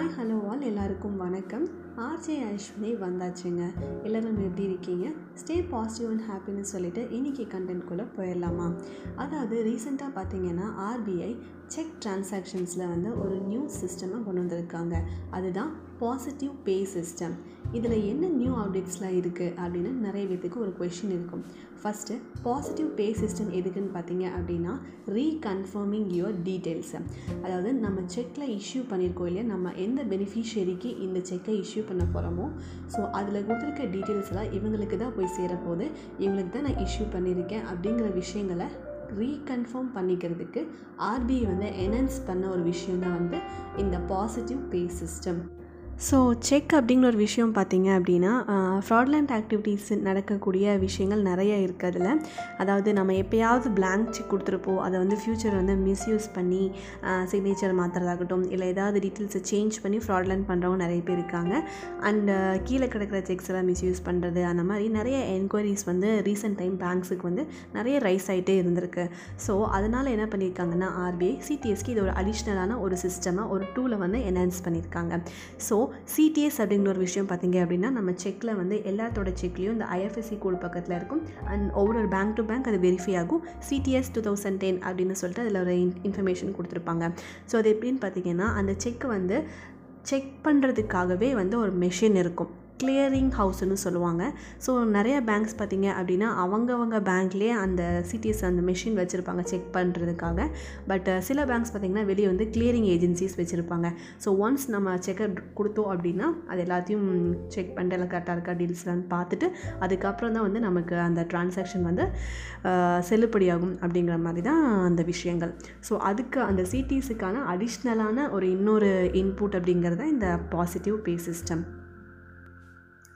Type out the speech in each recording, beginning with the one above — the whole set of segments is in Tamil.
ஹாய் ஹலோ ஆல் எல்லாருக்கும் வணக்கம். ஆர்ஜே அஸ்வினி வந்தாச்சுங்க. எல்லோரும் எப்படி இருக்கீங்க? ஸ்டே பாசிட்டிவ் அண்ட் ஹாப்பின்னு சொல்லிட்டு இன்றைக்கி கண்டென்ட்குள்ளே போயிடலாமா? அதாவது ரீசெண்டாக பார்த்தீங்கன்னா ஆர்பிஐ செக் டிரான்சாக்ஷன்ஸில் வந்து ஒரு நியூ சிஸ்டமை கொண்டு வந்திருக்காங்க. அதுதான் பாசிட்டிவ் பே சிஸ்டம் இதில் என்ன நியூ அப்டேட்ஸ்லாம் இருக்குது அப்படின்னு நிறைய பேத்துக்கு ஒரு கொஷின் இருக்கும். ஃபஸ்ட்டு பாசிட்டிவ் பே சிஸ்டம் எதுக்குன்னு பார்த்தீங்க அப்படின்னா ரீகன்ஃபர்மிங் யுவர் டீட்டெயில்ஸு அதாவது நம்ம செக்கில் இஷ்யூ பண்ணியிருக்கோம் இல்லையா? நம்ம எந்த பெனிஃபிஷியரிக்கு இந்த செக்கை இஷ்யூ பண்ண போகிறோமோ ஸோ அதில் கொடுத்துருக்க டீட்டெயில்ஸ் எல்லாம் இவங்களுக்கு தான் போய் சேரப்போகுது. இவங்களுக்கு தான் நான் இஷ்யூ பண்ணியிருக்கேன் அப்படிங்கிற விஷயங்களை ரீகன்ஃபார்ம் பண்ணிக்கிறதுக்கு ஆர்பிஐ வந்து என்ஹான்ஸ் பண்ண ஒரு விஷயம் தான் வந்து இந்த positive pay system so cheque அப்படிங்கிற ஒரு விஷயம் பார்த்தீங்க அப்படின்னா ஃப்ராட்லண்ட் ஆக்டிவிட்டீஸ் நடக்கக்கூடிய விஷயங்கள் நிறைய இருக்குது அதில். அதாவது நம்ம எப்போயாவது பிளாங்க் செக் கொடுத்துருப்போம். அதை வந்து ஃப்யூச்சர் வந்து மிஸ்யூஸ் பண்ணி சிக்னேச்சர் மாற்றுறதாகட்டும் இல்லை ஏதாவது டீட்டெயில்ஸை சேஞ்ச் பண்ணி ஃப்ராட்லண்ட் பண்ணுறவங்க நிறைய பேர் இருக்காங்க. அண்டு கீழே கிடக்கிற செக்ஸ் எல்லாம் மிஸ்யூஸ் பண்ணுறது அந்த மாதிரி நிறைய என்கொயரிஸ் வந்து ரீசெண்ட் டைம் பேங்க்ஸுக்கு வந்து நிறைய ரைஸ் ஆகிட்டே இருந்திருக்கு. ஸோ அதனால் என்ன பண்ணியிருக்காங்கன்னா ஆர்பிஐ சிடிஎஸ்க்கு இது ஒரு அடிஷ்னலான ஒரு சிஸ்டமாக ஒரு டூலை வந்து என்ஹான்ஸ் பண்ணியிருக்காங்க. ஸோ சிடிஎஸ் அப்படிங்கிற ஒரு விஷயம் பார்த்தீங்க அப்படின்னா நம்ம செக்கில் வந்து எல்லாத்தோட செக்லேயும் இந்த ஐஎஃப்எஸ்சி கோடு பக்கத்தில் இருக்கும். அண்ட் ஒவ்வொரு பேங்க் டு பேங்க் அது வெரிஃபை ஆகும். சிடிஎஸ் டூ தௌசண்ட் டென் அப்படின்னு சொல்லிட்டு அதில் ஒரு இன்ஃபர்மேஷன் கொடுத்துருப்பாங்க. ஸோ அது எப்படின்னு பார்த்தீங்கன்னா அந்த செக் வந்து செக் பண்ணுறதுக்காகவே வந்து ஒரு மெஷின் இருக்கும். கிளியரிங் ஹவுஸ்னு சொல்லுவாங்க. ஸோ நிறைய பேங்க்ஸ் பார்த்திங்க அப்படின்னா அவங்கவங்க பேங்க்லேயே அந்த சிடிஎஸ் அந்த மெஷின் வச்சுருப்பாங்க செக் பண்ணுறதுக்காக பட் சில பேங்க்ஸ் பார்த்திங்கன்னா வெளியே வந்து கிளியரிங் ஏஜென்சிஸ் வச்சுருப்பாங்க. ஸோ ஒன்ஸ் நம்ம செக்கர் கொடுத்தோம் அப்படின்னா அது எல்லாத்தையும் செக் பண்ணிட்டு எல்லாம் கரெக்டாக இருக்கா டீல்ஸ்லாம் பார்த்துட்டு அதுக்கப்புறம் தான் வந்து நமக்கு அந்த டிரான்சாக்ஷன் வந்து செல்லுபடியாகும் அப்படிங்கிற மாதிரி தான் அந்த விஷயங்கள். ஸோ அதுக்கு அந்த சிடிஎஸுக்கான அடிஷ்னலான ஒரு இன்னொரு இன்புட் அப்படிங்கிறது தான் இந்த பாசிட்டிவ் பே சிஸ்டம்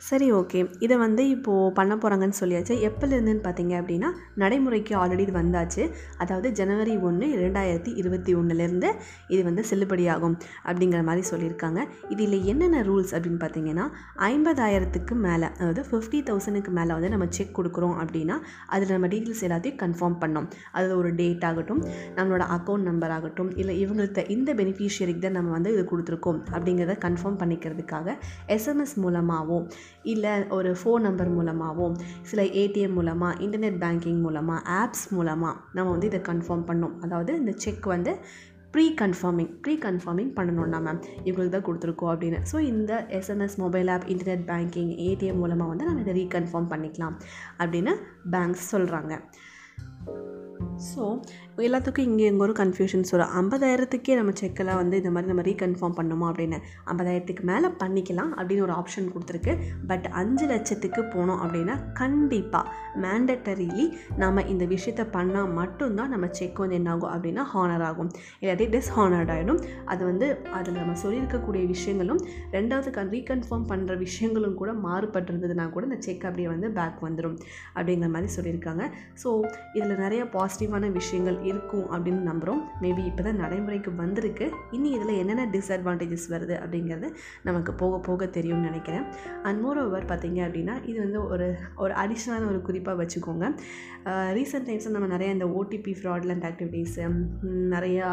சரி ஓகே. இதை வந்து இப்போது பண்ண போகிறாங்கன்னு சொல்லியாச்சு. எப்போலேருந்துன்னு பார்த்தீங்க அப்படின்னா நடைமுறைக்கு ஆல்ரெடி இது வந்தாச்சு. அதாவது ஜனவரி ஒன்று ரெண்டாயிரத்தி இருபத்தி ஒன்றுலேருந்து இது வந்து செல்லுபடியாகும் அப்படிங்கிற மாதிரி சொல்லியிருக்காங்க. இதில் என்னென்ன ரூல்ஸ் அப்படின்னு பார்த்தீங்கன்னா ஐம்பதாயிரத்துக்கு மேலே அதாவது ஃபிஃப்டி தௌசண்ட்க்கு மேலே வந்து நம்ம செக் கொடுக்குறோம் அப்படின்னா அதில் நம்ம டீட்டெயில்ஸ் எல்லாத்தையும் கன்ஃபார்ம் பண்ணோம். அதில் ஒரு டேட் ஆகட்டும் நம்மளோட அக்கௌண்ட் நம்பர் ஆகட்டும் இல்லை இவங்கள்ட்ட இந்த பெனிஃபிஷியரிக்கு தான் நம்ம வந்து இது கொடுத்துருக்கோம் அப்படிங்கிறத கன்ஃபார்ம் பண்ணிக்கிறதுக்காக எஸ்எம்எஸ் மூலமாகவும் இல்லை ஒரு ஃபோன் நம்பர் மூலமாகவும் சில ஏடிஎம் மூலமாக இன்டர்நெட் பேங்கிங் மூலமாக ஆப்ஸ் மூலமாக நம்ம வந்து இதை கன்ஃபார்ம் பண்ணோம். அதாவது இந்த செக் வந்து ப்ரீ கன்ஃபார்மிங் ப்ரீ கன்ஃபார்மிங் பண்ணணும்னா மேம் இவங்களுக்கு தான் கொடுத்துருக்கோம் அப்படின்னு. ஸோ இந்த SMS mobile app internet banking ATM மூலமாக வந்து நம்ம இதை ரீகன்ஃபார்ம் பண்ணிக்கலாம் அப்படின்னு பேங்க்ஸ் சொல்கிறாங்க ஸோ எல்லாத்துக்கும் இங்கே எங்கே ஒரு கன்ஃபியூஷன்ஸ் வரும் ஐம்பதாயிரத்துக்கே நம்ம செக்கெல்லாம் வந்து இந்த மாதிரி நம்ம ரீகன்ஃபார்ம் பண்ணுமா அப்படின்னு. ஐம்பதாயிரத்துக்கு மேலே பண்ணிக்கலாம் அப்படின்னு ஒரு ஆப்ஷன் கொடுத்துருக்கு. பட் அஞ்சு லட்சத்துக்கு போனோம் அப்படின்னா கண்டிப்பாக மேண்டட்டரிலி நம்ம இந்த விஷயத்தை பண்ணால் மட்டும்தான் நம்ம செக் வந்து என்னாகும் அப்படின்னா ஹானர் ஆகும். இல்லாட்டி டிஸ்ஹானர்ட் ஆகிடும் அது வந்து அதில் நம்ம சொல்லியிருக்கக்கூடிய விஷயங்களும் ரெண்டாவது கன் ரீகன்ஃபார்ம் பண்ணுற விஷயங்களும் கூட மாறுபட்டிருந்ததுனா கூட இந்த செக் அப்படியே வந்து பேக் வந்துடும் அப்படிங்கிற மாதிரி சொல்லியிருக்காங்க. ஸோ இதில் நிறைய பாசிட்டிவ் பாசிட்டிவான விஷயங்கள் இருக்கும் அப்படின்னு நம்புகிறோம் மேபி இப்போ தான் நடைமுறைக்கு வந்திருக்கு. இனி இதில் என்னென்ன டிஸ்அட்வான்டேஜஸ் வருது அப்படிங்கிறது நமக்கு போக போக தெரியும்னு நினைக்கிறேன். அண்ட் மோர் ஓவர் பார்த்தீங்க அப்படின்னா இது வந்து ஒரு ஒரு அடிஷ்னலான ஒரு குறிப்பாக வச்சுக்கோங்க. Uh, ரீசெண்ட் டைம்ஸில் நம்ம நிறைய இந்த ஓடிபி ஃப்ராட்லண்ட் ஆக்டிவிட்டீஸு நிறையா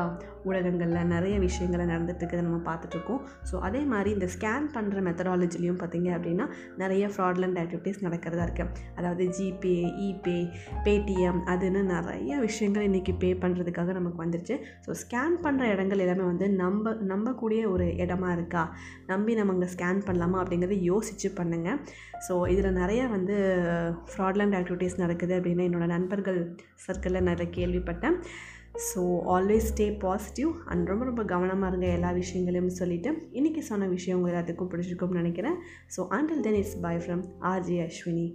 ஊடகங்களில் நிறைய விஷயங்களை நடந்துட்டுருக்கிறத நம்ம பார்த்துட்ருக்கோம் ஸோ அதே மாதிரி இந்த ஸ்கேன் பண்ணுற மெத்தடாலஜிலையும் பார்த்தீங்க அப்படின்னா நிறைய ஃப்ராட்லண்ட் ஆக்டிவிட்டீஸ் நடக்கிறதா இருக்குது அதாவது ஜிபே இபே பேடிஎம் அதுன்னு நிறைய விஷயங்கள் இன்றைக்கி பே பண்ணுறதுக்காக நமக்கு வந்துருச்சு. ஸோ ஸ்கேன் பண்ணுற இடங்கள் எல்லாமே வந்து நம்ப நம்பக்கூடிய ஒரு இடமா இருக்கா? நம்பி நம்ம அங்கே ஸ்கேன் பண்ணலாமா? அப்படிங்கிறத யோசித்து பண்ணுங்கள் ஸோ இதில் நிறைய வந்து ஃப்ராட்லண்ட் ஆக்டிவிட்டீஸ் நடக்குது அப்படின்னு என்னோடய நண்பர்கள் சர்க்கிளில் நிறைய கேள்விப்பட்டேன். So always stay positive and ரொம்ப ரொம்ப கவனமாக இருங்க எல்லா விஷயங்களையும் சொல்லிவிட்டு இன்றைக்கி சொன்ன விஷயம் உங்கள் எல்லாத்துக்கும் பிடிச்சிருக்கும்னு நினைக்கிறேன். So until then it's bye from RJ Ashwini